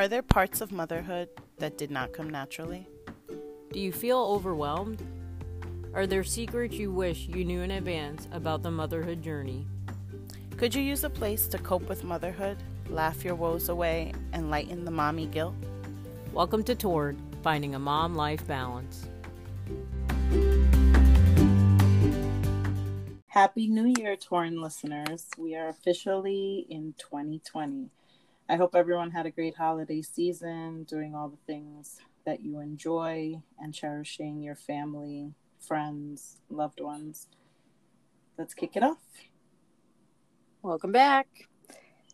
Are there parts of motherhood that did not come naturally? Do you feel overwhelmed? Are there secrets you wish you knew in advance about the motherhood journey? Could you use a place to cope with motherhood, laugh your woes away, and lighten the mommy guilt? Welcome to Toward Finding a Mom Life Balance. Happy New Year, Torn listeners. We are officially in 2020. I hope everyone had a great holiday season, doing all the things that you enjoy and cherishing your family, friends, loved ones. Let's kick it off. Welcome back.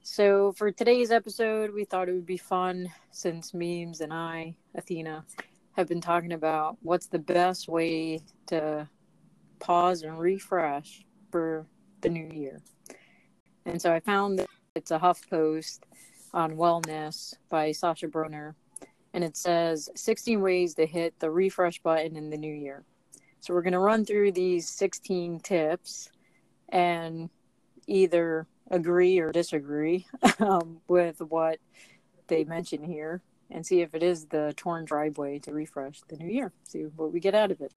So, for today's episode, we thought it would be fun since Memes and I, Athena, have been talking about what's the best way to pause and refresh for the new year. And so I found that it's a HuffPost on wellness by Sasha Bronner, and it says 16 ways to hit the refresh button in the new year. So we're going to run through these 16 tips and either agree or disagree um, with what they mention here and see if it is the torn driveway to refresh the new year. See what we get out of it.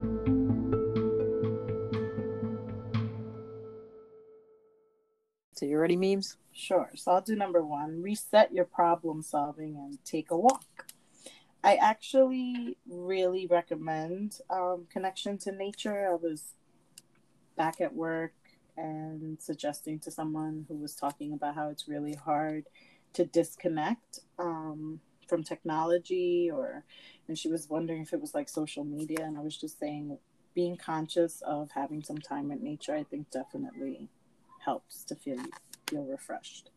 So you ready, memes? Sure. So I'll do number one reset your problem solving and take a walk. I actually really recommend um, connection to nature. I was back at work and suggesting to someone who was talking about how it's really hard to disconnect um, from technology or and she was wondering if it was like social media and i was just saying being conscious of having some time with nature i think definitely helps to feel feel refreshed.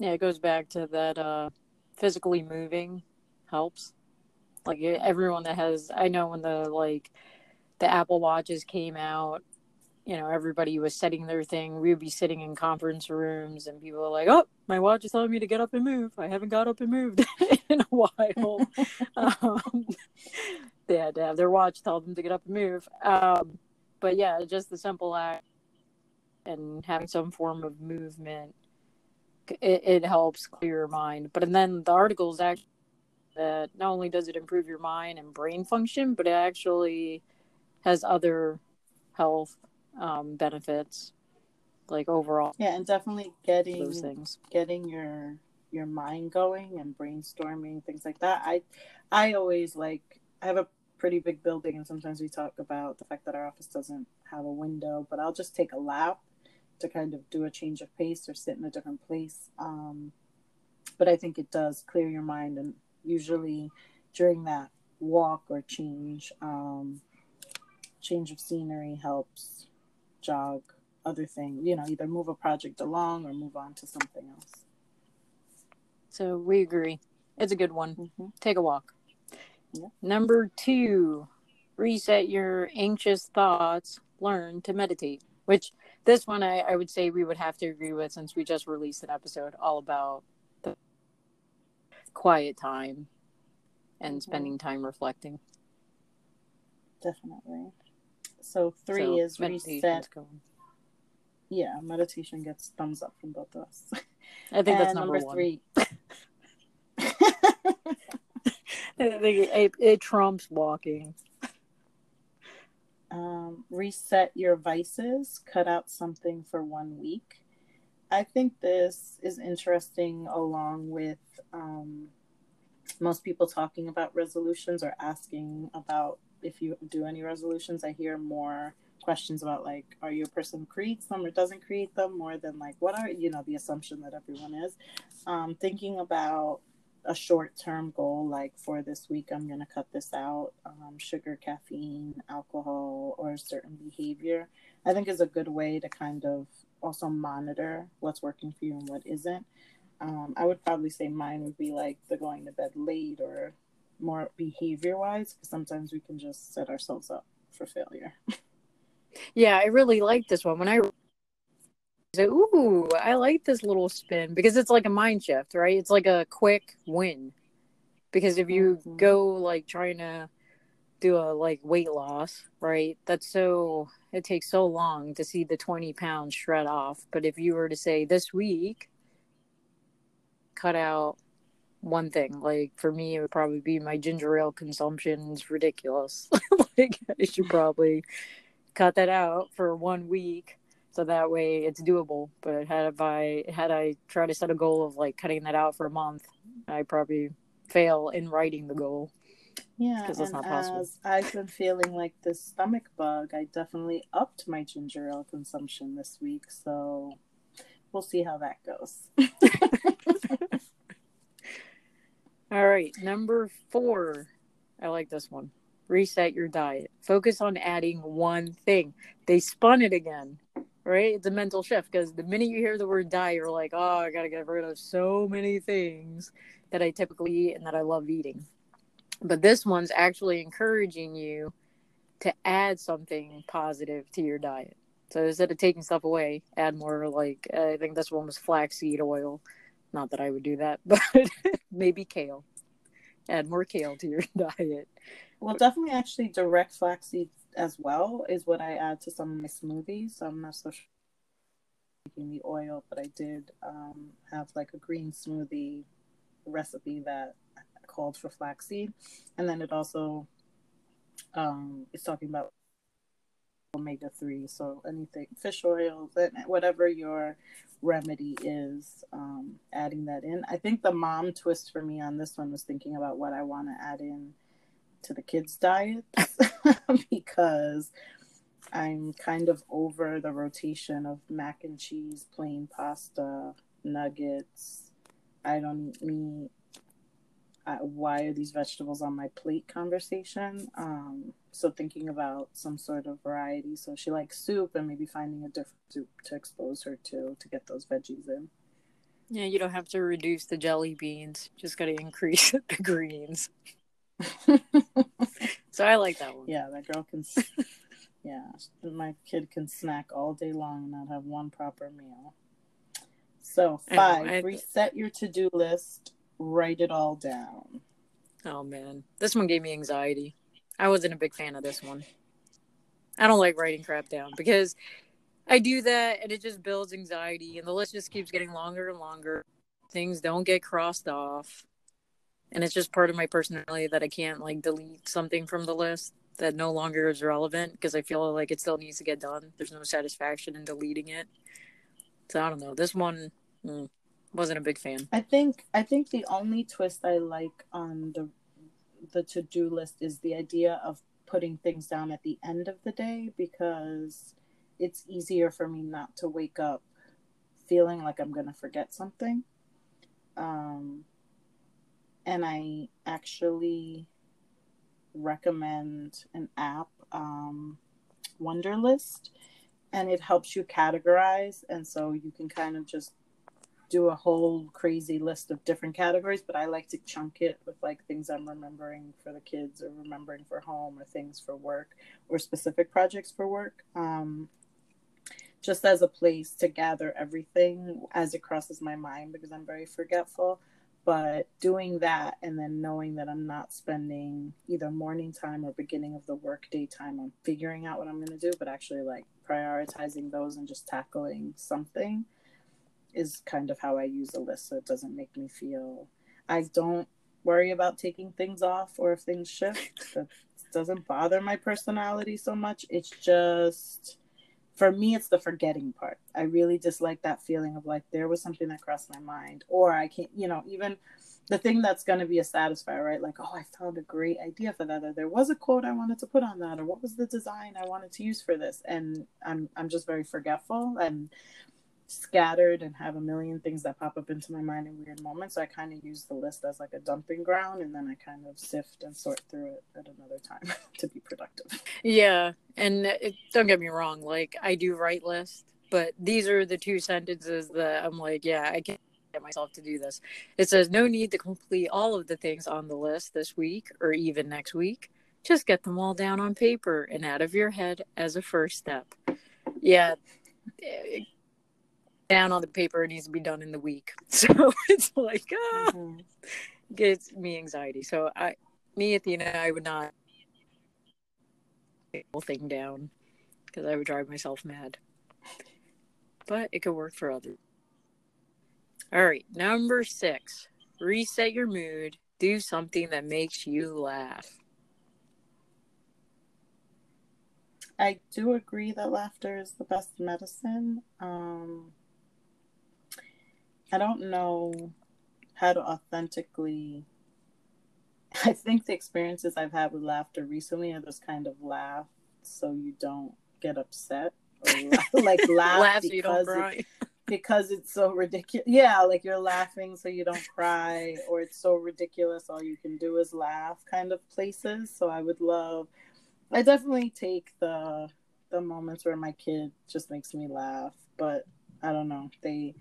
Yeah, it goes back to that uh, physically moving helps. Like everyone that has, I know when the like the Apple Watches came out, you know, everybody was setting their thing. We would be sitting in conference rooms, and people are like, "Oh, my watch is telling me to get up and move. I haven't got up and moved in a while." um, they had to have their watch tell them to get up and move. Um, but yeah, just the simple act and having some form of movement it, it helps clear your mind. But and then the articles actually that not only does it improve your mind and brain function but it actually has other health um, benefits like overall yeah and definitely getting those things. getting your your mind going and brainstorming things like that. I i always like i have a pretty big building and sometimes we talk about the fact that our office doesn't have a window but i'll just take a lap to kind of do a change of pace or sit in a different place. Um, but I think it does clear your mind, and usually during that walk or change, um, change of scenery helps jog other things. You know, either move a project along or move on to something else. So we agree. It's a good one. Mm-hmm. Take a walk. Yeah. Number two, reset your anxious thoughts. Learn to meditate, which this one I, I would say we would have to agree with since we just released an episode all about the quiet time and mm-hmm. spending time reflecting. Definitely. So three so is reset. Going. Yeah, meditation gets thumbs up from both of us. I think that's number, number three. I think it, it trumps walking um, reset your vices, cut out something for one week. I think this is interesting along with um, most people talking about resolutions or asking about if you do any resolutions. I hear more questions about like, are you a person who creates them or doesn't create them more than like, what are, you know, the assumption that everyone is. Um, thinking about a short term goal like for this week i'm going to cut this out um, sugar caffeine alcohol or a certain behavior i think is a good way to kind of also monitor what's working for you and what isn't. Um, i would probably say mine would be like the going to bed late or more behavior wise because sometimes we can just set ourselves up for failure. Yeah i really like this one. When i say, "Ooh, I like this little spin" because it's like a mind shift, right? It's like a quick win. Because if you mm-hmm. go like trying to do a like weight loss, right? That's so it takes so long to see the 20 pounds shred off. But if you were to say this week, cut out one thing. Like for me, it would probably be my ginger ale consumption is ridiculous. like I should probably cut that out for one week so that way it's doable. But had I had I try to set a goal of like cutting that out for a month, I probably fail in writing the goal. Yeah, because that's not possible. As I've been feeling like this stomach bug, I definitely upped my ginger ale consumption this week. So we'll see how that goes. All right, number four. I like this one. Reset your diet. Focus on adding one thing. They spun it again, right? It's a mental shift because the minute you hear the word diet, you're like, oh, I got to get rid of so many things that I typically eat and that I love eating. But this one's actually encouraging you to add something positive to your diet. So instead of taking stuff away, add more like I think this one was flaxseed oil. Not that I would do that, but maybe kale. Add more kale to your diet. Well, definitely actually direct flaxseed as well is what I add to some of my smoothies. So I'm not so sure making the oil, but I did um, have like a green smoothie recipe that called for flaxseed, and then it also um, is talking about omega three. So anything fish oils, and whatever your remedy is, um, adding that in. I think the mom twist for me on this one was thinking about what I want to add in to the kids' diet because I'm kind of over the rotation of mac and cheese, plain pasta, nuggets. I don't eat meat uh, why are these vegetables on my plate conversation. Um, so thinking about some sort of variety. So she likes soup and maybe finding a different soup to expose her to to get those veggies in. Yeah, you don't have to reduce the jelly beans. Just got to increase the greens. so I like that one. Yeah, that girl can. yeah, my kid can snack all day long and not have one proper meal. So five, I I... reset your to-do list write it all down. Oh man, this one gave me anxiety. I wasn't a big fan of this one. I don't like writing crap down because I do that and it just builds anxiety and the list just keeps getting longer and longer. Things don't get crossed off. And it's just part of my personality that I can't like delete something from the list that no longer is relevant because I feel like it still needs to get done. There's no satisfaction in deleting it. So I don't know. This one, mm, wasn't a big fan. I think I think the only twist I like on the the to do list is the idea of putting things down at the end of the day because it's easier for me not to wake up feeling like I'm gonna forget something. Um, and I actually recommend an app, um, Wunderlist, and it helps you categorize, and so you can kind of just do a whole crazy list of different categories, but I like to chunk it with like things I'm remembering for the kids or remembering for home or things for work or specific projects for work. Um, just as a place to gather everything as it crosses my mind because I'm very forgetful. But doing that and then knowing that I'm not spending either morning time or beginning of the workday time on figuring out what I'm going to do, but actually like prioritizing those and just tackling something is kind of how I use a list so it doesn't make me feel I don't worry about taking things off or if things shift. That doesn't bother my personality so much. It's just for me it's the forgetting part. I really dislike that feeling of like there was something that crossed my mind or I can't you know, even the thing that's going to be a satisfier, right? Like, oh, I found a great idea for that, or there was a quote I wanted to put on that, or what was the design I wanted to use for this, and I'm I'm just very forgetful, and scattered and have a million things that pop up into my mind in weird moments. So I kind of use the list as like a dumping ground and then I kind of sift and sort through it at another time to be productive. Yeah. And it, don't get me wrong, like I do write lists, but these are the two sentences that I'm like, yeah, I can get myself to do this. It says no need to complete all of the things on the list this week or even next week. Just get them all down on paper and out of your head as a first step. Yeah, down on the paper it needs to be done in the week so it's like ah mm-hmm. gives me anxiety so i me at the end i would not whole thing down because i would drive myself mad but it could work for others all right number six reset your mood, do something that makes you laugh. I do agree that laughter is the best medicine. Um, I don't know how to authentically. I think the experiences I've had with laughter recently are just kind of laugh so you don't get upset or like laugh, laugh because so it, because it's so ridiculous. Yeah, like you're laughing so you don't cry, or it's so ridiculous all you can do is laugh kind of places. So I would love I definitely take the the moments where my kid just makes me laugh, but I don't know. They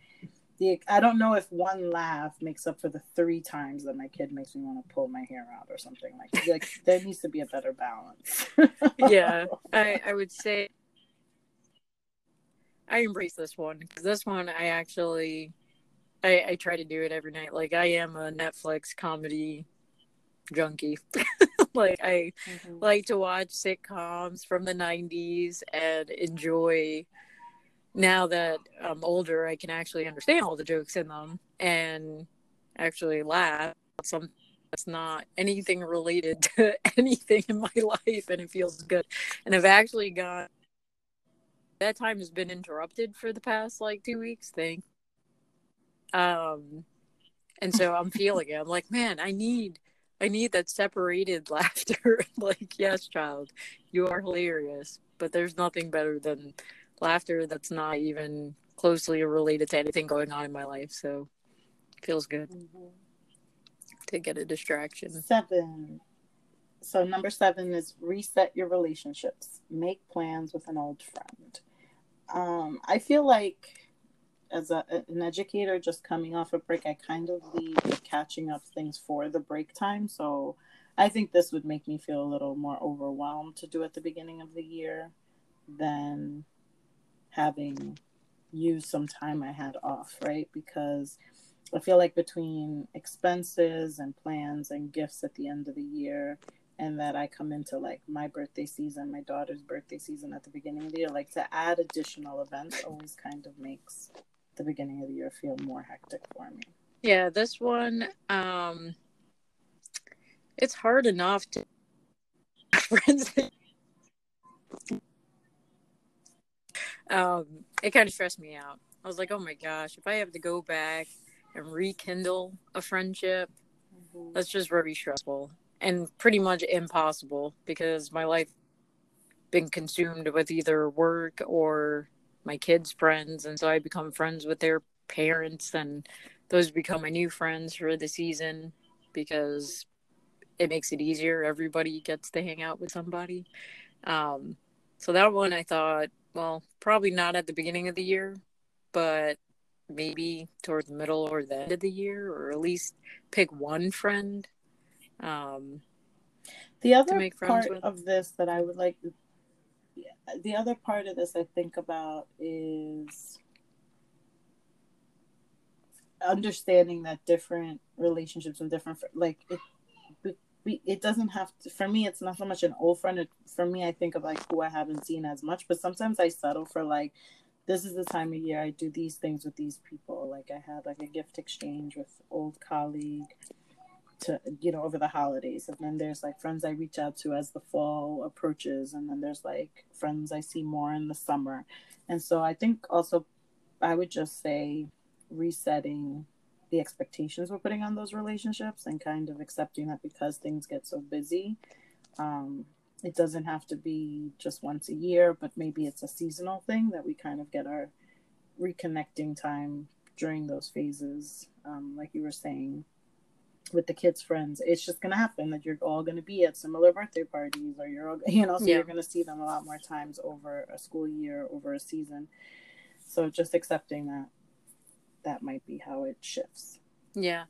the I don't know if one laugh makes up for the three times that my kid makes me want to pull my hair out or something like like there needs to be a better balance. yeah, I I would say I embrace this one because this one I actually I I try to do it every night. Like I am a Netflix comedy junkie. like I mm-hmm. like to watch sitcoms from the 90s and enjoy now that I'm older I can actually understand all the jokes in them and actually laugh some that's not anything related to anything in my life and it feels good. And I've actually got that time has been interrupted for the past like 2 weeks thing. Um and so I'm feeling it. I'm like, man, I need I need that separated laughter. like, yes, child, you are hilarious, but there's nothing better than laughter that's not even closely related to anything going on in my life. So, feels good mm-hmm. to get a distraction. Seven. So, number seven is reset your relationships, make plans with an old friend. Um, I feel like as a, an educator just coming off a break, I kind of leave catching up things for the break time. So I think this would make me feel a little more overwhelmed to do at the beginning of the year than having used some time I had off, right? Because I feel like between expenses and plans and gifts at the end of the year, and that I come into like my birthday season, my daughter's birthday season at the beginning of the year, like to add additional events always kind of makes the beginning of the year feel more hectic for me. Yeah, this one, um, it's hard enough to friends. Um, it kind of stressed me out. I was like, oh my gosh, if I have to go back and rekindle a friendship, mm-hmm. that's just very stressful and pretty much impossible because my life been consumed with either work or my kids' friends, and so I become friends with their parents, and those become my new friends for the season because it makes it easier. Everybody gets to hang out with somebody. Um, so that one I thought, well, probably not at the beginning of the year, but maybe toward the middle or the end of the year, or at least pick one friend. Um, the other part with. of this that I would like the other part of this I think about is understanding that different relationships and different like it it doesn't have to for me it's not so much an old friend. It, for me i think of like who i haven't seen as much but sometimes i settle for like this is the time of year i do these things with these people. Like i had like a gift exchange with old colleague to you know over the holidays. And then there's like friends i reach out to as the fall approaches. And then there's like friends i see more in the summer. And so i think also i would just say resetting the expectations we're putting on those relationships and kind of accepting that because things get so busy um, it doesn't have to be just once a year but maybe it's a seasonal thing that we kind of get our reconnecting time during those phases um, like you were saying with the kids' friends. It's just gonna happen that you're all gonna be at similar birthday parties, or you're all, you know, so yeah. you're gonna see them a lot more times over a school year, over a season. So just accepting that that might be how it shifts. Yeah,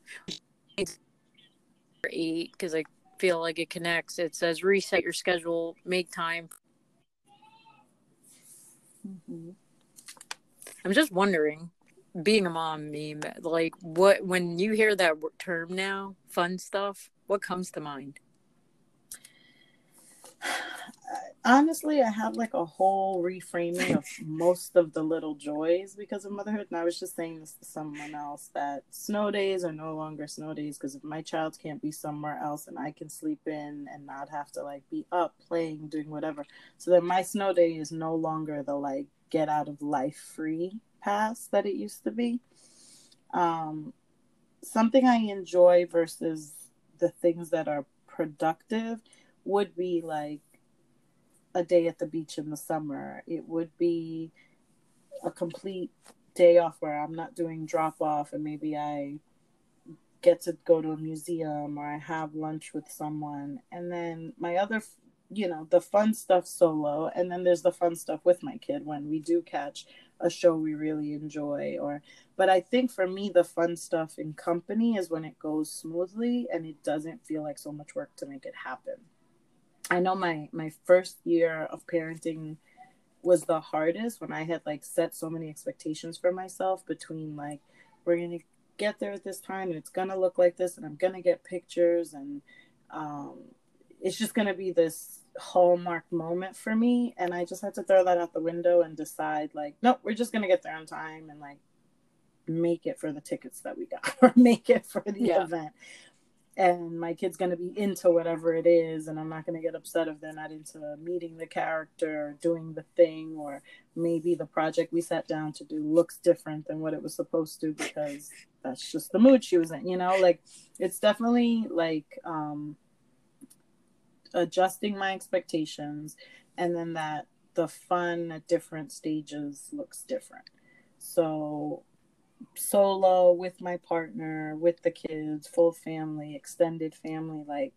eight because I feel like it connects. It says reset your schedule, make time. Mm-hmm. I'm just wondering being a mom meme like what when you hear that term now fun stuff what comes to mind honestly, I have like a whole reframing of most of the little joys because of motherhood. And I was just saying this to someone else that snow days are no longer snow days because if my child can't be somewhere else and I can sleep in and not have to like be up playing, doing whatever. So then my snow day is no longer the like get out of life free pass that it used to be. Um, something I enjoy versus the things that are productive would be like a day at the beach in the summer. It would be a complete day off where I'm not doing drop off and maybe I get to go to a museum or I have lunch with someone. And then my other, you know, the fun stuff solo. And then there's the fun stuff with my kid when we do catch a show we really enjoy or but I think for me the fun stuff in company is when it goes smoothly and it doesn't feel like so much work to make it happen. I know my my first year of parenting was the hardest when I had like set so many expectations for myself between like we're gonna get there at this time and it's gonna look like this and I'm gonna get pictures and um, it's just gonna be this hallmark moment for me and I just had to throw that out the window and decide like nope we're just gonna get there on time and like make it for the tickets that we got or make it for the yeah. event and my kid's going to be into whatever it is and i'm not going to get upset if they're not into meeting the character or doing the thing or maybe the project we sat down to do looks different than what it was supposed to because that's just the mood she was in you know? Like it's definitely like um adjusting my expectations and then that the fun at different stages looks different. So solo with my partner with the kids full family extended family like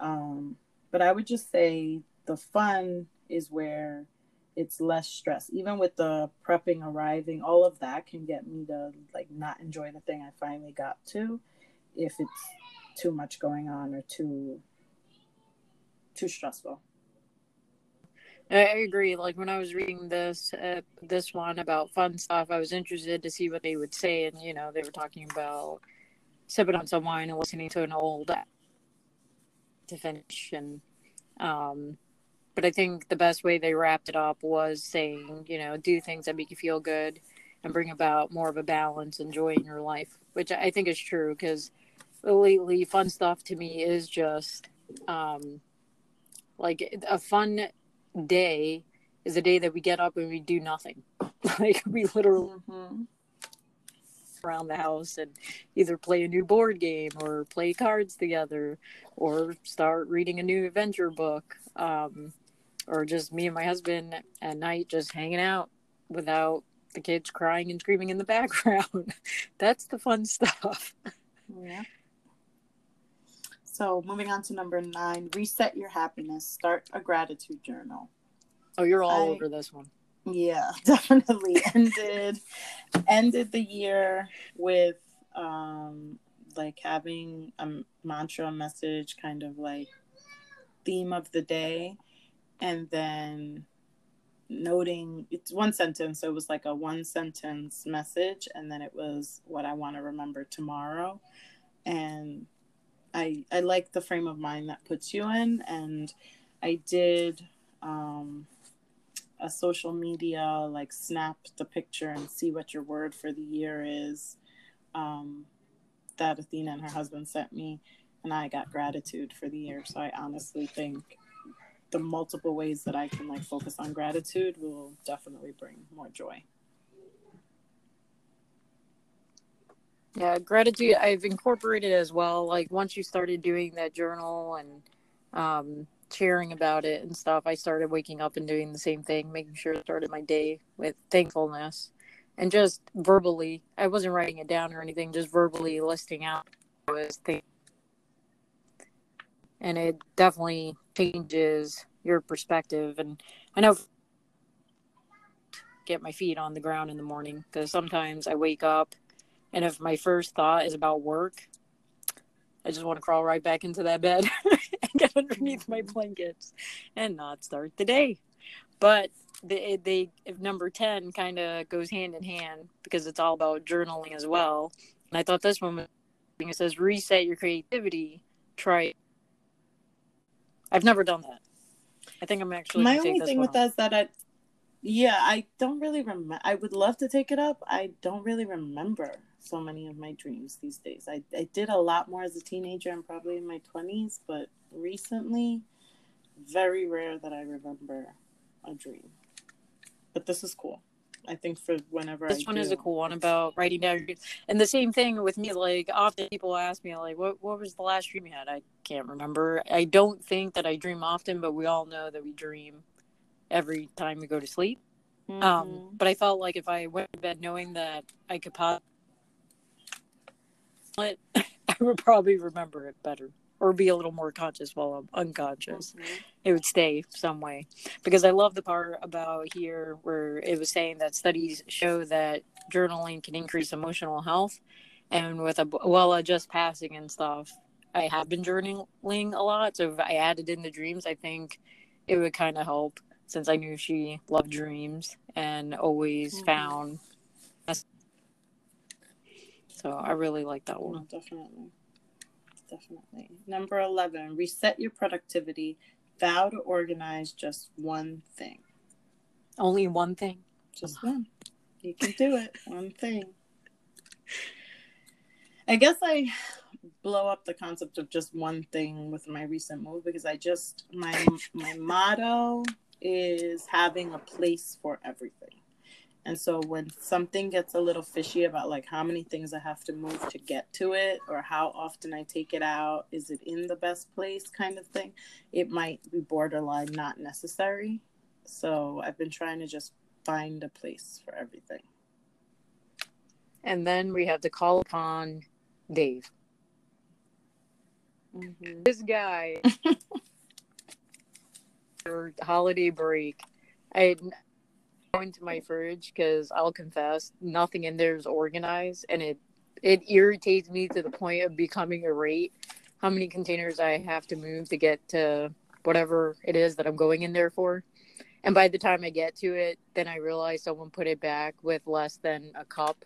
um but i would just say the fun is where it's less stress. Even with the prepping arriving all of that can get me to like not enjoy the thing i finally got to if it's too much going on or too too stressful I agree. Like when I was reading this uh, this one about fun stuff, I was interested to see what they would say, and you know, they were talking about sipping on some wine and listening to an old to finish. And um, but I think the best way they wrapped it up was saying, you know, do things that make you feel good and bring about more of a balance and joy in your life, which I think is true because lately, fun stuff to me is just um, like a fun day is a day that we get up and we do nothing. like we literally mm-hmm. around the house and either play a new board game or play cards together or start reading a new adventure book. Um, or just me and my husband at night just hanging out without the kids crying and screaming in the background. That's the fun stuff. Yeah. So, moving on to number nine, reset your happiness. Start a gratitude journal. Oh, you're all I, over this one. Yeah, definitely ended ended the year with um like having a mantra message kind of like theme of the day and then noting it's one sentence so it was like a one sentence message and then it was what i want to remember tomorrow and I I like the frame of mind that puts you in, and I did um, a social media like snap the picture and see what your word for the year is. Um, that Athena and her husband sent me, and I got gratitude for the year. So I honestly think the multiple ways that I can like focus on gratitude will definitely bring more joy. Yeah, gratitude I've incorporated as well. Like once you started doing that journal and um, sharing about it and stuff, I started waking up and doing the same thing, making sure I started my day with thankfulness and just verbally. I wasn't writing it down or anything, just verbally listing out was thinking. And it definitely changes your perspective. And I know get my feet on the ground in the morning because sometimes I wake up and if my first thought is about work, I just want to crawl right back into that bed and get underneath my mm-hmm. blankets and not start the day. But they, they if number 10 kind of goes hand in hand because it's all about journaling as well. And I thought this one was, it says reset your creativity, try. it. I've never done that. I think I'm actually. My only thing with that is that I, yeah, I don't really remember. I would love to take it up. I don't really remember so many of my dreams these days. I, I did a lot more as a teenager and probably in my 20s, but recently, very rare that I remember a dream. But this is cool. I think for whenever This I one do, is a cool one about writing down. dreams. And the same thing with me. Like often people ask me, like, "What what was the last dream you had?" I can't remember. I don't think that I dream often, but we all know that we dream every time we go to sleep. Mhm. Um, but I felt like if I went to bed knowing that I could pop it, I would probably remember it better or be a little more conscious while I'm unconscious. Mhm. It would stay some way because I love the part about here where it was saying that studies show that journaling can increase emotional health, and with a well, just passing and stuff, I have been journaling a lot. So if I added in the dreams, I think it would kind of help since I knew she loved dreams and always Mhm. found. So I really like that one. Oh, definitely. Definitely. Number 11, reset your productivity. Vow to organize just one thing. Only one thing. Just one. You can do it. One thing. I guess I blow up the concept of just one thing with my recent move because I just my my motto is having a place for everything. And so when something gets a little fishy about like how many things I have to move to get to it or how often I take it out, is it in the best place kind of thing, it might be borderline not necessary. So I've been trying to just find a place for everything. And then we have to call upon Dave. Mm-hmm. This guy, for holiday break, I go into my fridge because I'll confess nothing in there is organized, and it it irritates me to the point of becoming irate. How many containers I have to move to get to whatever it is that I'm going in there for, and by the time I get to it, then I realize someone put it back with less than a cup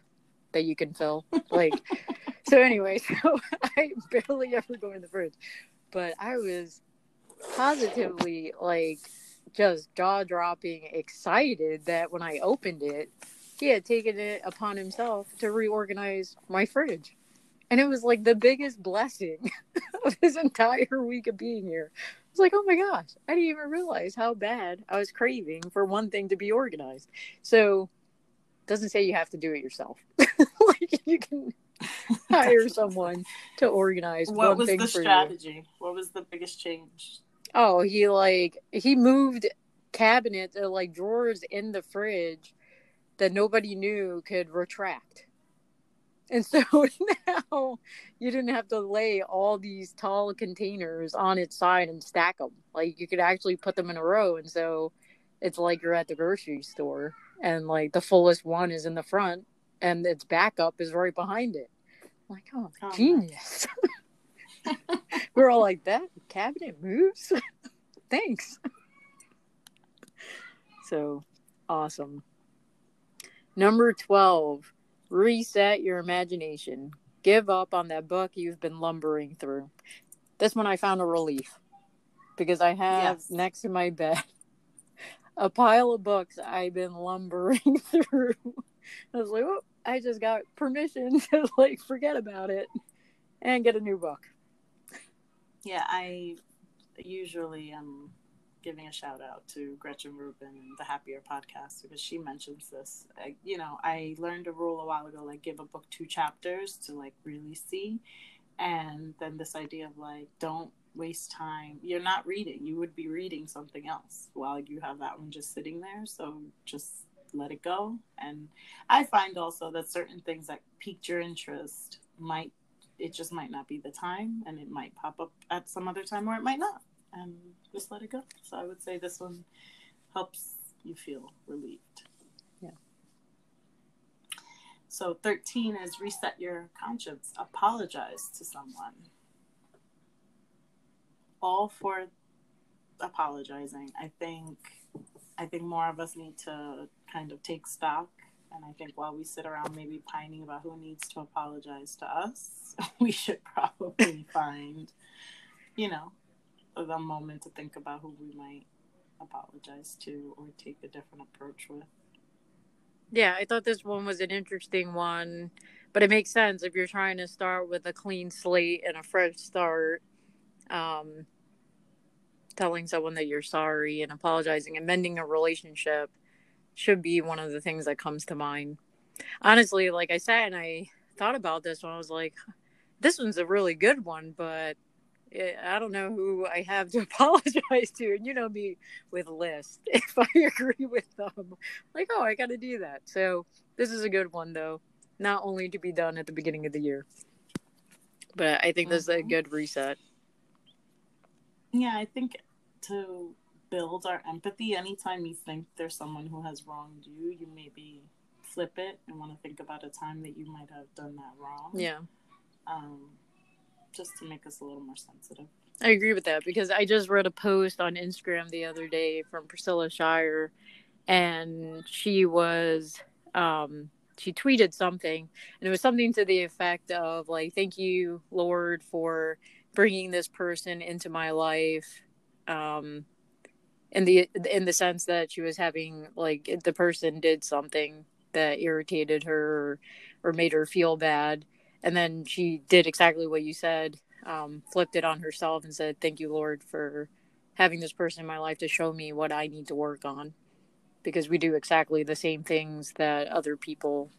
that you can fill. Like, so anyway, so I barely ever go in the fridge, but I was positively like just jaw dropping excited that when I opened it, he had taken it upon himself to reorganize my fridge. And it was like the biggest blessing of his entire week of being here. I was like, oh my gosh, I didn't even realize how bad I was craving for one thing to be organized. So, doesn't say you have to do it yourself. like you can hire someone to organize What one was thing the for you. strategy? What was the biggest change? Oh, he like he moved cabinets or uh, like drawers in the fridge that nobody knew could retract. And so now you didn't have to lay all these tall containers on its side and stack them. Like you could actually put them in a row. And so it's like you're at the grocery store and like the fullest one is in the front and its backup is right behind it. I'm like, oh, Oh, genius. We're all like, that cabinet moves? Thanks. So awesome. Number 12, reset your imagination. Give up on that book you've been lumbering through. This one I found a relief because I have Yes. next to my bed a pile of books I've been lumbering through. I was like, oh, I just got permission to like forget about it and get a new book. Yeah, I usually am giving a shout out to Gretchen Rubin and the Happier podcast because she mentions this. I, you know, I learned a rule a while ago, like give a book two chapters to like really see, and then this idea of like don't waste time. You're not reading; you would be reading something else while you have that one just sitting there. So just let it go. And I find also that certain things that piqued your interest might it just might not be the time and it might pop up at some other time or it might not. And just let it go. So i would say this one helps you feel relieved. Yeah. so 13 is reset your conscience. Apologize to someone. All for apologizing. I think i think more of us need to kind of take stock and I think while we sit around maybe pining about who needs to apologize to us, we should probably find, you know, the moment to think about who we might apologize to or take a different approach with. Yeah, I thought this one was an interesting one, but it makes sense if you're trying to start with a clean slate and a fresh start. Um, telling someone that you're sorry and apologizing and mending a relationship should be one of the things that comes to mind. Honestly, like I said, and I thought about this when I was like, this one's a really good one, but I don't know who I have to apologize to. And you know me with list. If I agree with them, like, oh, I got to do that. So this is a good one, though. Not only to be done at the beginning of the year, but I think this is a mm-hmm. good reset. Yeah, I think to build our empathy, anytime you think there's someone who has wronged you, you maybe flip it and want to think about a time that you might have done that wrong. Yeah. Um, just to make us a little more sensitive. I agree with that because I just read a post on Instagram the other day from Priscilla Shirer, and she was um, she tweeted something, and it was something to the effect of like, "Thank you, Lord, for bringing this person into my life." Um, in the in the sense that she was having like the person did something that irritated her or, or made her feel bad. And then she did exactly what you said um, flipped it on herself and said thank you lord for having this person in my life to show me what i need to work on. Because we do exactly the same things that other people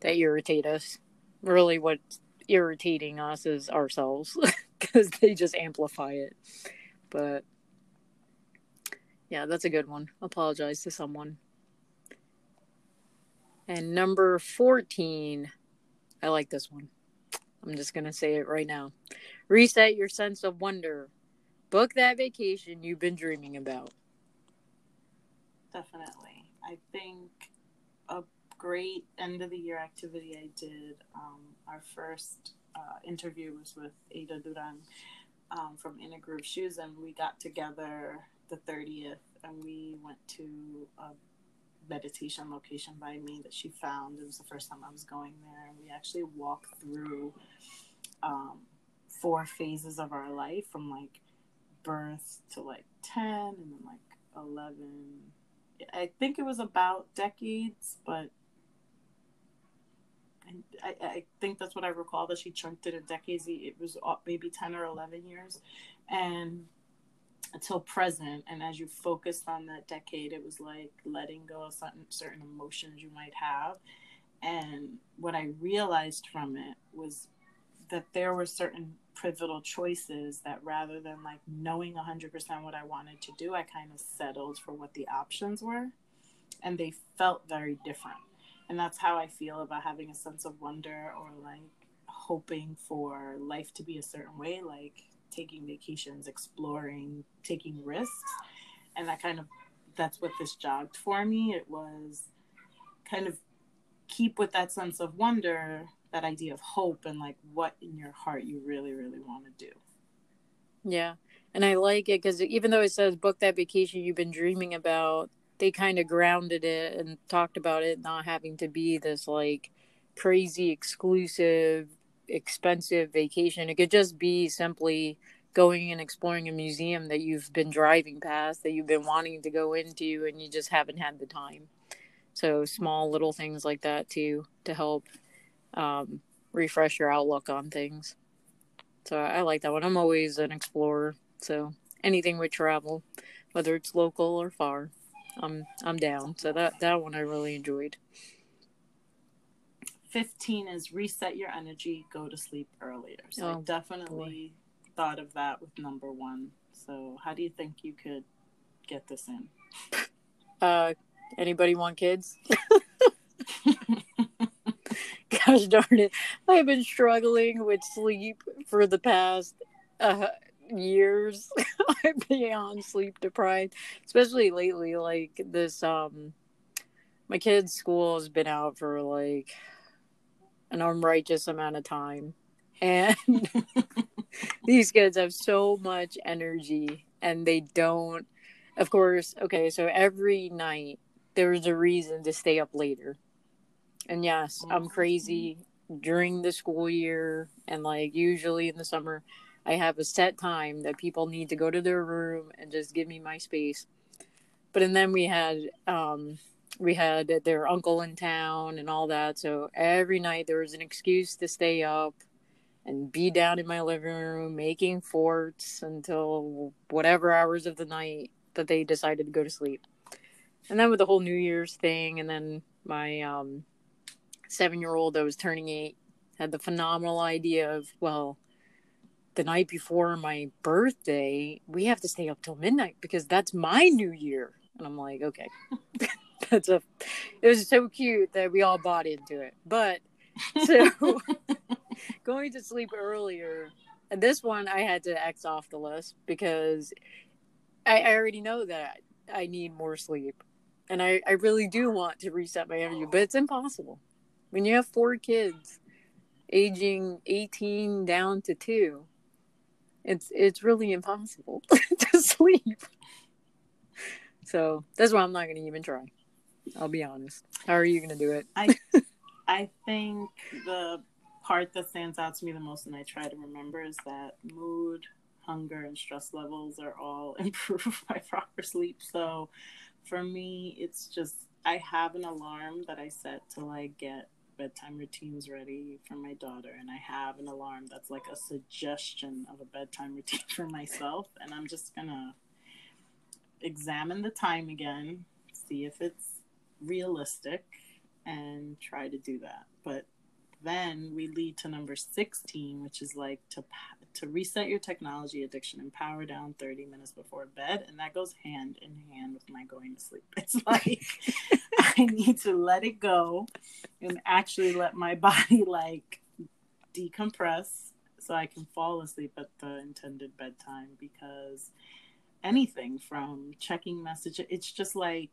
that irritate us. Really what's irritating us is ourselves because they just amplify it. But yeah that's a good one apologize to someone and number 14 i like this one I'm just going to say it right now. Reset your sense of wonder. Book that vacation you've been dreaming about. Definitely. I think a great end of the year activity I did, um, our first uh, interview was with Ada Duran um, from Inner Groove Shoes, and we got together the 30th and we went to a meditation location by me that she found. It was the first time I was going there. And we actually walked through um, four phases of our life from like birth to like 10 and then like 11. I think it was about decades, but I, I think that's what I recall that she chunked it in decades. It was maybe 10 or 11 years. And until present and as you focused on that decade it was like letting go of certain, certain emotions you might have. And what i realized from it was that there were certain pivotal choices that rather than like knowing 100% what i wanted to do i kind of settled for what the options were and they felt very different. And that's how i feel about having a sense of wonder or like hoping for life to be a certain way like taking vacations, exploring, taking risks. And that kind of that's what this jogged for me. It was kind of keep with that sense of wonder, that idea of hope and like what in your heart you really, really want to do. Yeah. And I like it because even though it says book that vacation you've been dreaming about, they kind of grounded it and talked about it not having to be this like crazy exclusive expensive vacation. It could just be simply going and exploring a museum that you've been driving past, that you've been wanting to go into, and you just haven't had the time. So small little things like that too to help um, refresh your outlook on things. So I like that one. I'm always an explorer, so anything with travel, whether it's local or far, I'm I'm down. So that that one I really enjoyed. 15 is reset your energy, go to sleep earlier. So oh, I definitely boy. thought of that with number one. So how do you think you could get this in? Uh, anybody want kids? Gosh darn it. I've been struggling with sleep for the past uh, years. I'm beyond sleep deprived, especially lately. Like this, um, my kids' school has been out for like an unrighteous amount of time. And these kids have so much energy and they don't, of course, okay, so every night there's a reason to stay up later. And yes, I'm mm-hmm. crazy during the school year and like usually in the summer. I have a set time that people need to go to their room and just give me my space. but and then we had um, we had their uncle in town and all that. So every night there was an excuse to stay up and be down in my living room making forts until whatever hours of the night that they decided to go to sleep. And then with the whole New Year's thing, and then my um, seven year old that was turning eight had the phenomenal idea of, well, the night before my birthday, we have to stay up till midnight because that's my new year. And I'm like, okay, that's a, it was so cute that we all bought into it. But so going to sleep earlier, and this one I had to X off the list because I, I already know that I need more sleep. And I, I really do want to reset my energy, but it's impossible. When you have four kids aging 18 down to two, it's it's really impossible to sleep. So that's why I'm not going to even try. I'll be honest. How are you going to do it? I I think the part that stands out to me the most, and I try to remember, is that mood, hunger, and stress levels are all improved by proper sleep. So for me, it's just I have an alarm that I set to like get bedtime routines ready for my daughter and I have an alarm that's like a suggestion of a bedtime routine for myself and I'm just going to examine the time again, see if it's realistic and try to do that. But then we lead to number 16, which is like to to reset your technology addiction and power down 30 minutes before bed. And that goes hand in hand with my going to sleep. It's like I need to let it go and actually let my body like decompress so I can fall asleep at the intended bedtime because anything from checking messages, it's just like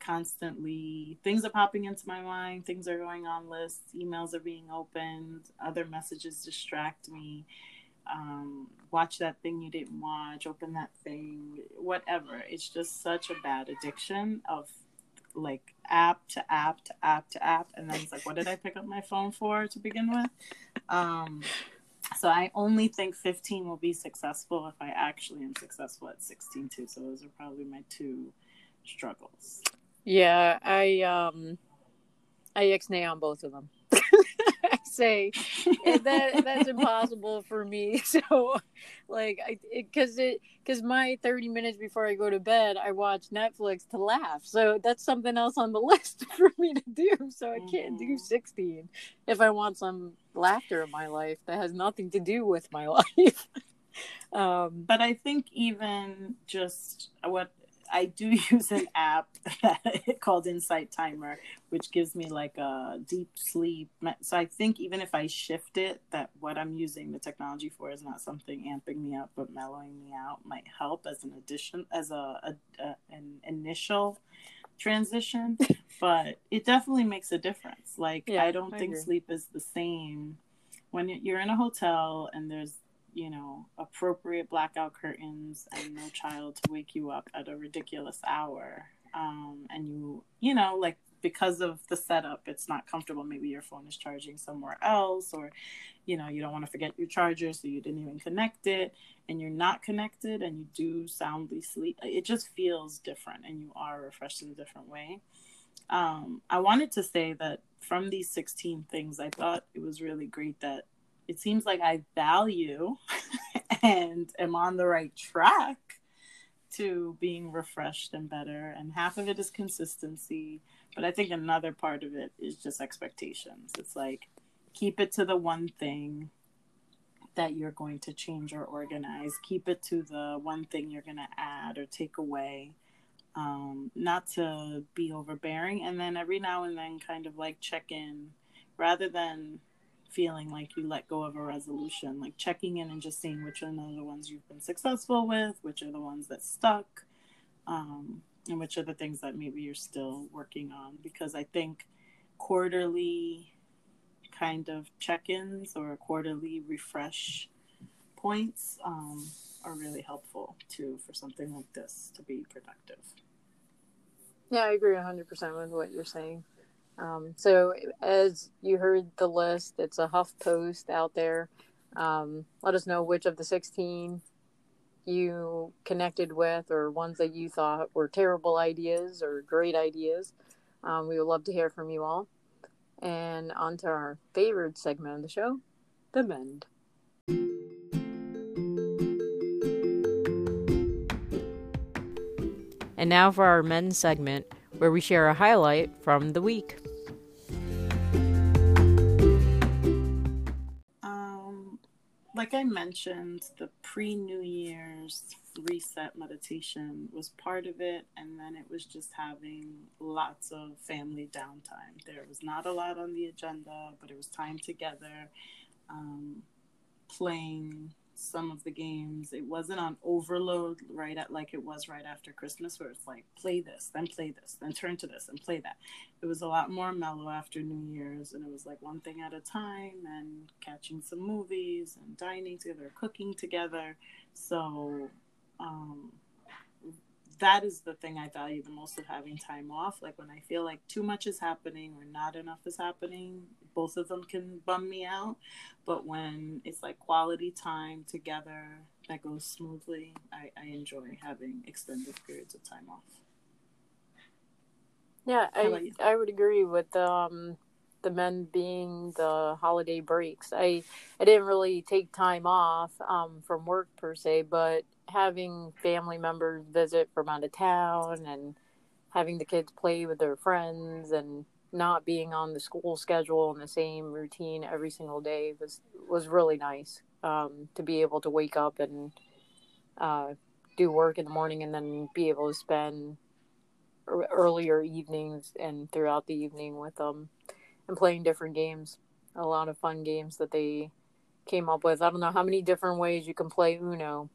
constantly things are popping into my mind things are going on lists emails are being opened other messages distract me. Um, watch that thing you didn't watch open that thing whatever. It's just such a bad addiction of like app to app to app to app and then it's like what did i pick up my phone for to begin with? Um, so i only think 15 will be successful if i actually am successful at 16 too so those are probably my two struggles yeah, I um I ixnay on both of them. I say that that's impossible for me. So, like, I because it because my thirty minutes before I go to bed, I watch Netflix to laugh. So that's something else on the list for me to do. So I can't do mm-hmm. sixteen if I want some laughter in my life that has nothing to do with my life. um, but I think even just what I do use an app called Insight Timer, which gives me like a deep sleep. So I think even if I shift it, that what I'm using the technology for is not something amping me up, but mellowing me out might help as an addition, as a, a, a an initial transition. but it definitely makes a difference. Like yeah, I don't I think agree. sleep is the same when you're in a hotel and there's you know, appropriate blackout curtains and no child to wake you up at a ridiculous hour. Um, and you, you know, like because of the setup, it's not comfortable. Maybe your phone is charging somewhere else, or, you know, you don't want to forget your charger, so you didn't even connect it, and you're not connected and you do soundly sleep. It just feels different and you are refreshed in a different way. Um, I wanted to say that from these 16 things, I thought it was really great that it seems like I value and am on the right track to being refreshed and better. And half of it is consistency. But I think another part of it is just expectations. It's like keep it to the one thing that you're going to change or organize, keep it to the one thing you're going to add or take away. Um, not to be overbearing. And then every now and then, kind of like check in rather than feeling like you let go of a resolution, like checking in and just seeing which are the ones you've been successful with, which are the ones that stuck, um, and which are the things that maybe you're still working on. Because I think quarterly kind of check ins or quarterly refresh points um, are really helpful too for something like this to be productive. Yeah, I agree 100% with what you're saying. Um, so, as you heard the list, it's a Huff post out there. Um, let us know which of the 16 you connected with or ones that you thought were terrible ideas or great ideas. Um, we would love to hear from you all. And on to our favorite segment of the show, the mend. And now for our men's segment, where we share a highlight from the week. Um, like I mentioned, the pre New Year's reset meditation was part of it, and then it was just having lots of family downtime. There was not a lot on the agenda, but it was time together, um, playing some of the games. It wasn't on overload right at like it was right after Christmas, where it's like play this, then play this, then turn to this and play that. It was a lot more mellow after New Year's, and it was like one thing at a time, and catching some movies and dining together, cooking together. So um, that is the thing I value the most of having time off. Like when I feel like too much is happening or not enough is happening, both of them can bum me out. But when it's like quality time together that goes smoothly, I, I enjoy having extended periods of time off. Yeah, I I would agree with um the men being the holiday breaks. I I didn't really take time off um from work per se, but having family members visit from out of town and having the kids play with their friends and not being on the school schedule and the same routine every single day was was really nice um, to be able to wake up and uh, do work in the morning and then be able to spend earlier evenings and throughout the evening with them and playing different games a lot of fun games that they came up with. I don't know how many different ways you can play uno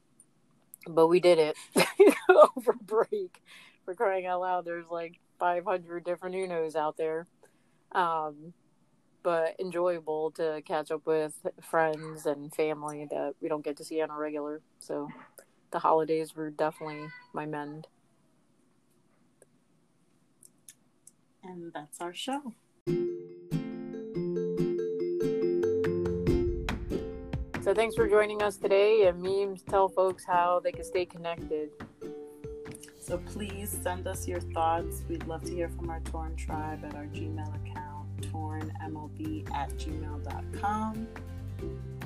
but we did it over break for crying out loud. There's like 500 different unos out there um, but enjoyable to catch up with friends and family that we don't get to see on a regular so the holidays were definitely my mend and that's our show So thanks for joining us today. And memes tell folks how they can stay connected. So please send us your thoughts. We'd love to hear from our Torn tribe at our Gmail account, tornmlb at gmail.com.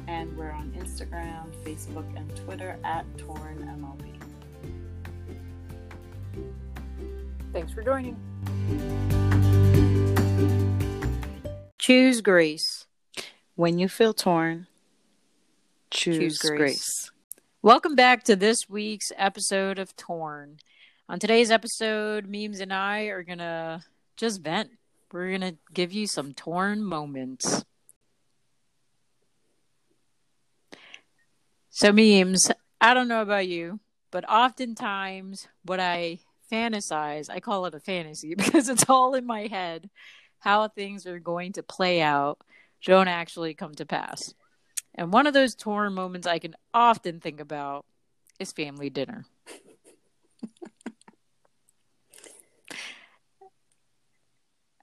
And we're on Instagram, Facebook, and Twitter at tornmlb. Thanks for joining. Choose grace. When you feel torn, choose, choose grace. grace. Welcome back to this week's episode of Torn. On today's episode, Memes and I are going to just vent. We're going to give you some torn moments. So, Memes, I don't know about you, but oftentimes what I fantasize, I call it a fantasy because it's all in my head, how things are going to play out don't actually come to pass. And one of those torn moments I can often think about is family dinner.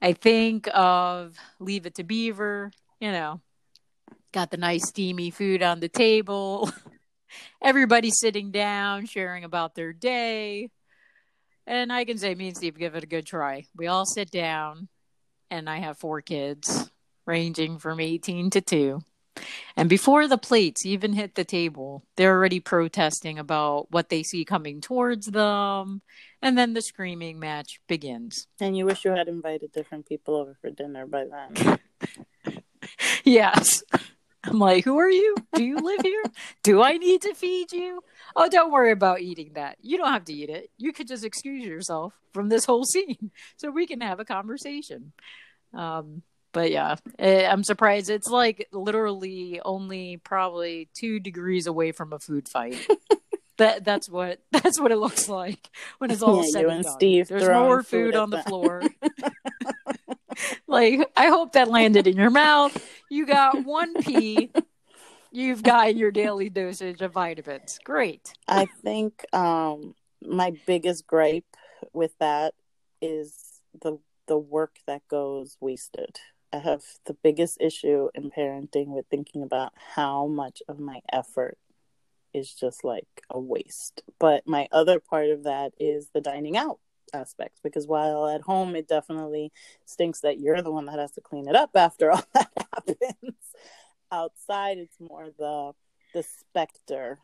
I think of Leave It to Beaver, you know, got the nice steamy food on the table, everybody sitting down, sharing about their day. And I can say, me and Steve give it a good try. We all sit down, and I have four kids, ranging from 18 to 2. And before the plates even hit the table, they're already protesting about what they see coming towards them. And then the screaming match begins. And you wish you had invited different people over for dinner by then. yes. I'm like, who are you? Do you live here? Do I need to feed you? Oh, don't worry about eating that. You don't have to eat it. You could just excuse yourself from this whole scene so we can have a conversation. Um, but yeah, I'm surprised. It's like literally only probably two degrees away from a food fight. that that's what that's what it looks like when it's all yeah, said and done. Steve There's more food, food on the floor. like I hope that landed in your mouth. You got one pea. You've got your daily dosage of vitamins. Great. I think um, my biggest gripe with that is the the work that goes wasted. I have the biggest issue in parenting with thinking about how much of my effort is just like a waste. But my other part of that is the dining out aspect because while at home it definitely stinks that you're the one that has to clean it up after all that happens. Outside it's more the the specter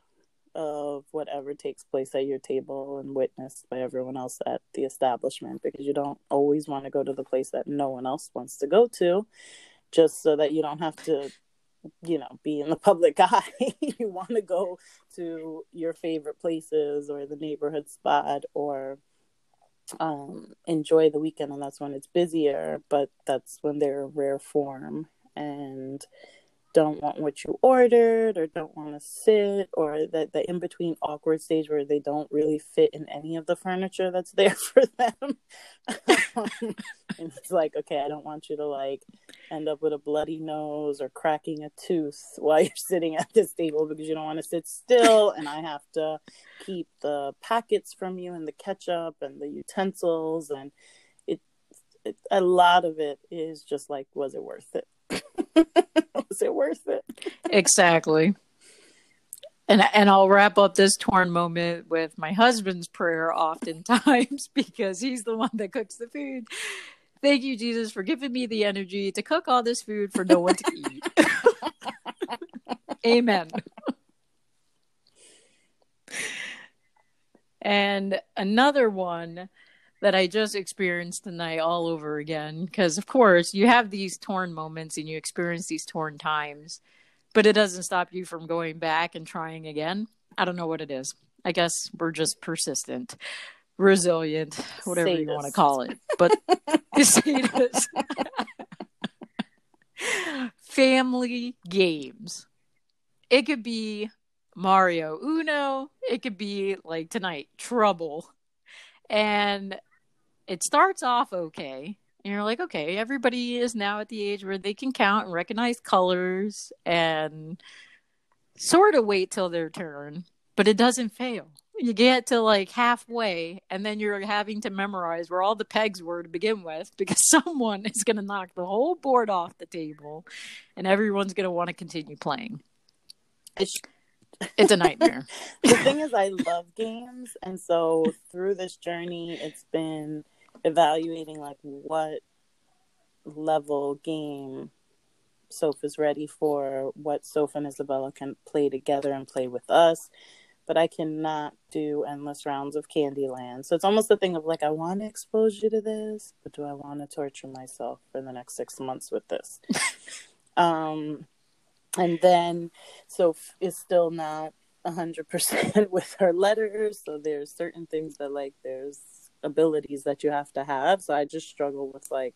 of whatever takes place at your table and witnessed by everyone else at the establishment because you don't always want to go to the place that no one else wants to go to just so that you don't have to you know be in the public eye. You want to go to your favorite places or the neighborhood spot or um enjoy the weekend and that's when it's busier but that's when they're rare form. And don't want what you ordered or don't want to sit or that the in between awkward stage where they don't really fit in any of the furniture that's there for them. and it's like, okay, I don't want you to like end up with a bloody nose or cracking a tooth while you're sitting at this table because you don't want to sit still and I have to keep the packets from you and the ketchup and the utensils and it, it a lot of it is just like was it worth it? was it worth it? exactly. And and I'll wrap up this torn moment with my husband's prayer oftentimes because he's the one that cooks the food. Thank you, Jesus, for giving me the energy to cook all this food for no one to eat. Amen. and another one that I just experienced tonight all over again. Because, of course, you have these torn moments and you experience these torn times, but it doesn't stop you from going back and trying again. I don't know what it is. I guess we're just persistent, resilient, whatever Sadist. you want to call it. But you see it is family games. It could be Mario Uno. It could be like tonight, Trouble. And it starts off okay. And you're like, okay, everybody is now at the age where they can count and recognize colors and sort of wait till their turn, but it doesn't fail. You get to like halfway, and then you're having to memorize where all the pegs were to begin with because someone is going to knock the whole board off the table and everyone's going to want to continue playing. It's, it's a nightmare. the thing is, I love games, and so through this journey, it's been evaluating like what level game Soph is ready for, what Soph and Isabella can play together and play with us. But I cannot do endless rounds of Candyland. So it's almost a thing of like, I want to expose you to this, but do I want to torture myself for the next six months with this? um, and then Soph is still not 100% with her letters. So there's certain things that, like, there's abilities that you have to have. So I just struggle with like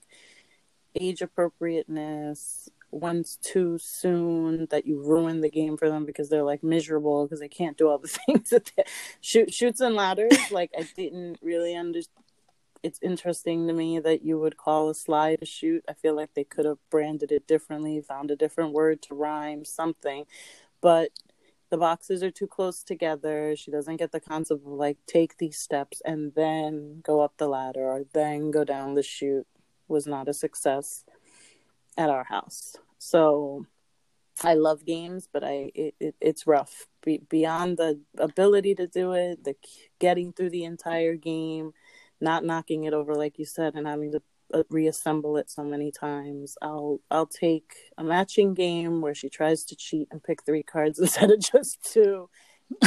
age appropriateness. Once too soon that you ruin the game for them because they're like miserable because they can't do all the things that they shoot Chutes and Ladders. like I didn't really understand. It's interesting to me that you would call a slide a shoot. I feel like they could have branded it differently, found a different word to rhyme, something. But the boxes are too close together. She doesn't get the concept of like take these steps and then go up the ladder or then go down the chute was not a success at our house. So I love games, but I it, it it's rough. Be, beyond the ability to do it, the getting through the entire game, not knocking it over like you said, and having to Uh, reassemble it so many times. I'll I'll take a matching game where she tries to cheat and pick three cards instead of just two.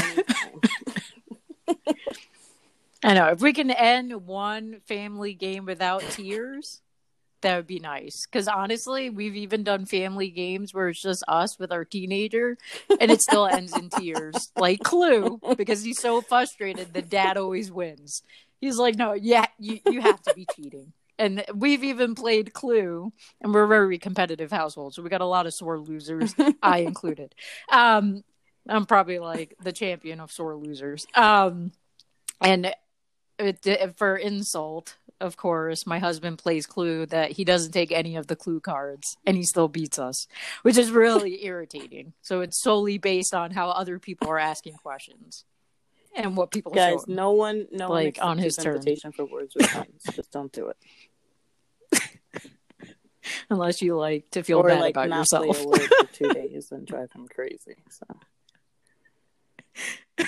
I know if we can end one family game without tears, that would be nice. Because honestly, we've even done family games where it's just us with our teenager, and it still ends in tears, like Clue, because he's so frustrated the dad always wins. He's like, "No, yeah, you you have to be cheating." And we've even played Clue, and we're a very competitive household, so we got a lot of sore losers, I included. Um, I'm probably like the champion of sore losers. Um, and it, for insult, of course, my husband plays Clue that he doesn't take any of the Clue cards, and he still beats us, which is really irritating. So it's solely based on how other people are asking questions and what people guys. No one, no like one on his invitation for words with. Just don't do it unless you like to feel or, bad like, about yourself. For two days and drive him crazy. So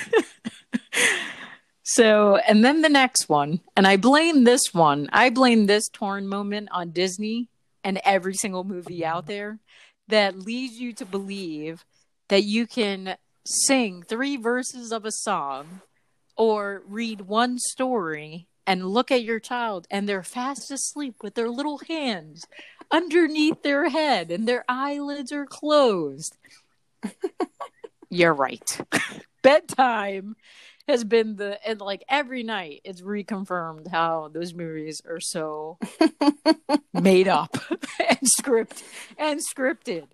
so, and then the next one, and I blame this one. I blame this torn moment on Disney and every single movie out there that leads you to believe that you can sing three verses of a song or read one story and look at your child and they're fast asleep with their little hands underneath their head and their eyelids are closed. You're right. Bedtime has been the and like every night it's reconfirmed how those movies are so made up and script and scripted.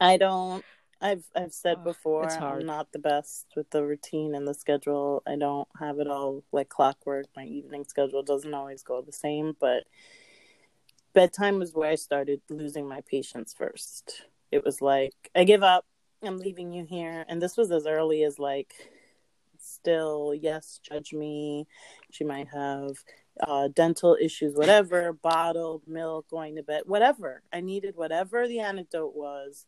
I don't I've I've said Oh, before it's hard. I'm not the best with the routine and the schedule. I don't have it all like clockwork. My evening schedule doesn't always go the same, but bedtime was where I started losing my patience first. It was like I give up. I'm leaving you here, and this was as early as like still yes, judge me. She might have uh, dental issues, whatever, bottled milk, going to bed, whatever. I needed whatever the anecdote was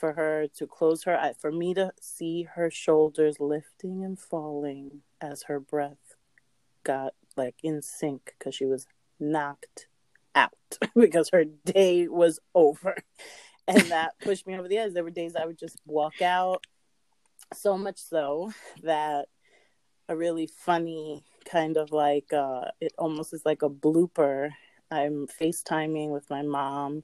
for her to close her eye, for me to see her shoulders lifting and falling as her breath got like in sync because she was knocked out because her day was over. And that pushed me over the edge. There were days I would just walk out, so much so that a really funny kind of like uh it almost is like a blooper. I'm FaceTiming with my mom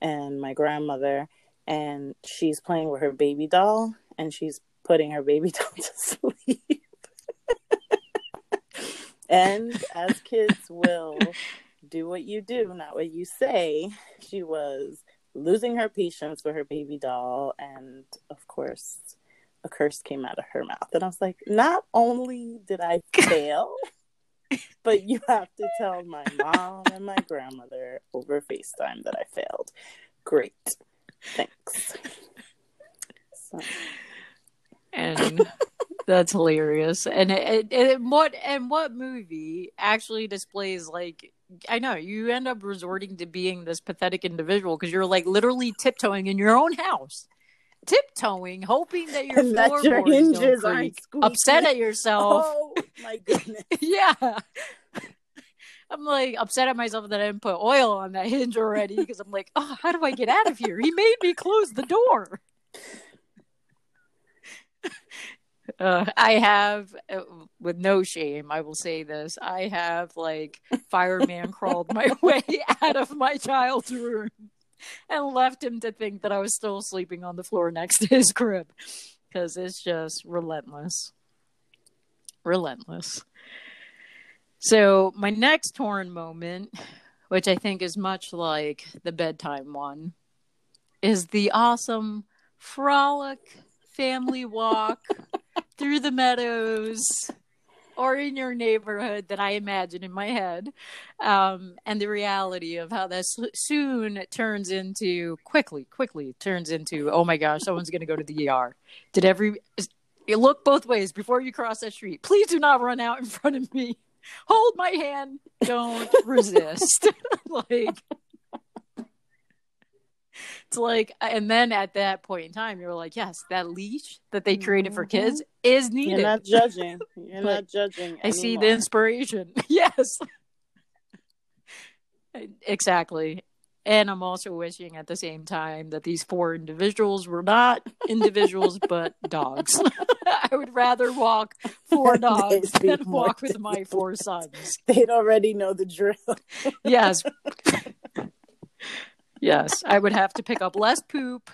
and my grandmother and she's playing with her baby doll and she's putting her baby doll to sleep. and as kids will do what you do, not what you say, she was losing her patience with her baby doll and of course a curse came out of her mouth. And i was like not only did i fail but you have to tell my mom and my grandmother over facetime that i failed. Great. Thanks. So, and that's hilarious. And it, it, it- what and what movie actually displays like I know you end up resorting to being this pathetic individual because you're like literally tiptoeing in your own house, tiptoeing, hoping that your And floorboards your don't hinges aren't creak, upset at yourself. oh my goodness yeah. I'm like upset at myself that I didn't put oil on that hinge already because I'm like, oh, how do I get out of here? He made me close the door. Uh, I have, uh, with no shame, I will say this: I have like fireman crawled my way out of my child's room and left him to think that I was still sleeping on the floor next to his crib because it's just relentless, relentless. So my next torn moment, which I think is much like the bedtime one, is the awesome frolic family walk through the meadows or in your neighborhood that I imagine in my head, um, and the reality of how that soon turns into quickly, quickly turns into oh my gosh, someone's going to go to the ER. Did every look both ways before you cross that street? Please do not run out in front of me. Hold my hand. Don't resist. like it's like, and then at that point in time, you're like, yes, that leash that they created for Mhm. kids is needed. you're not judging you're not judging I see the inspiration. yes. exactly. And I'm also wishing at the same time that these four individuals were not individuals, but dogs. I would rather walk four dogs than walk with my four sons. they'd already know the drill Yes. Yes. I would have to pick up less poop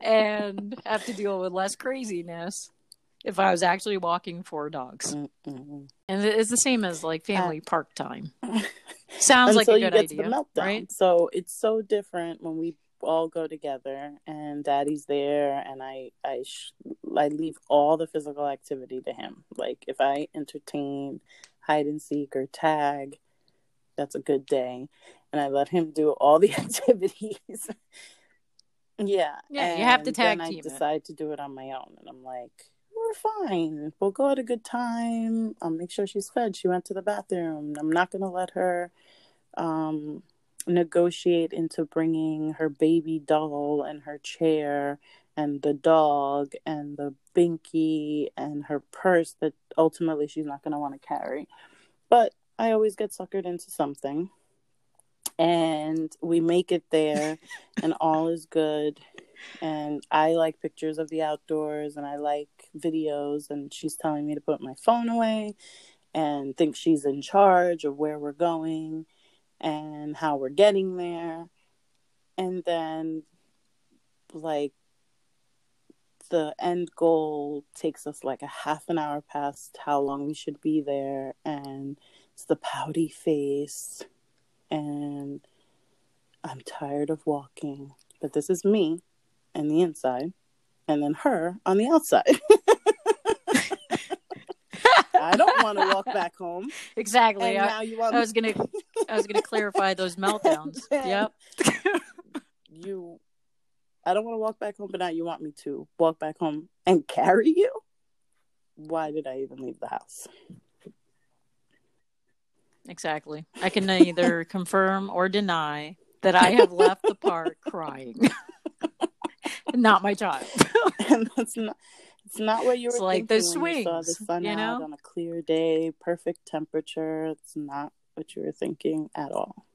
and have to deal with less craziness if I was actually walking four dogs. Mm-mm. And it's the same as like family uh, park time. Sounds like a good idea, to the meltdown. right? So it's so different when we all go together and daddy's there and I I sh- I leave all the physical activity to him. Like if I entertain hide and seek or tag, that's a good day. And I let him do all the activities. yeah. Yeah, you have to tag then I team it. decide to do it on my own and I'm like we're fine. We'll go at a good time. I'll make sure she's fed. She went to the bathroom. I'm not going to let her um, negotiate into bringing her baby doll and her chair and the dog and the binky and her purse that ultimately she's not going to want to carry. But I always get suckered into something. And we make it there, and all is good. And I like pictures of the outdoors, and I like videos. And she's telling me to put my phone away and think she's in charge of where we're going and how we're getting there. And then, like, the end goal takes us like a half an hour past how long we should be there. And it's the pouty face. And I'm tired of walking. But this is me and the inside, and then her on the outside. I don't want to walk back home. Exactly. I, now you want I was gonna I was gonna clarify those meltdowns. Yep. you I don't want to walk back home, but now you want me to walk back home and carry you? Why did I even leave the house? Exactly. I can neither confirm or deny that I have left the park crying. not my child. and that's not it's not what you were It's like the when you saw the swings, sun you out know? on a clear day, perfect temperature. It's not what you were thinking at all.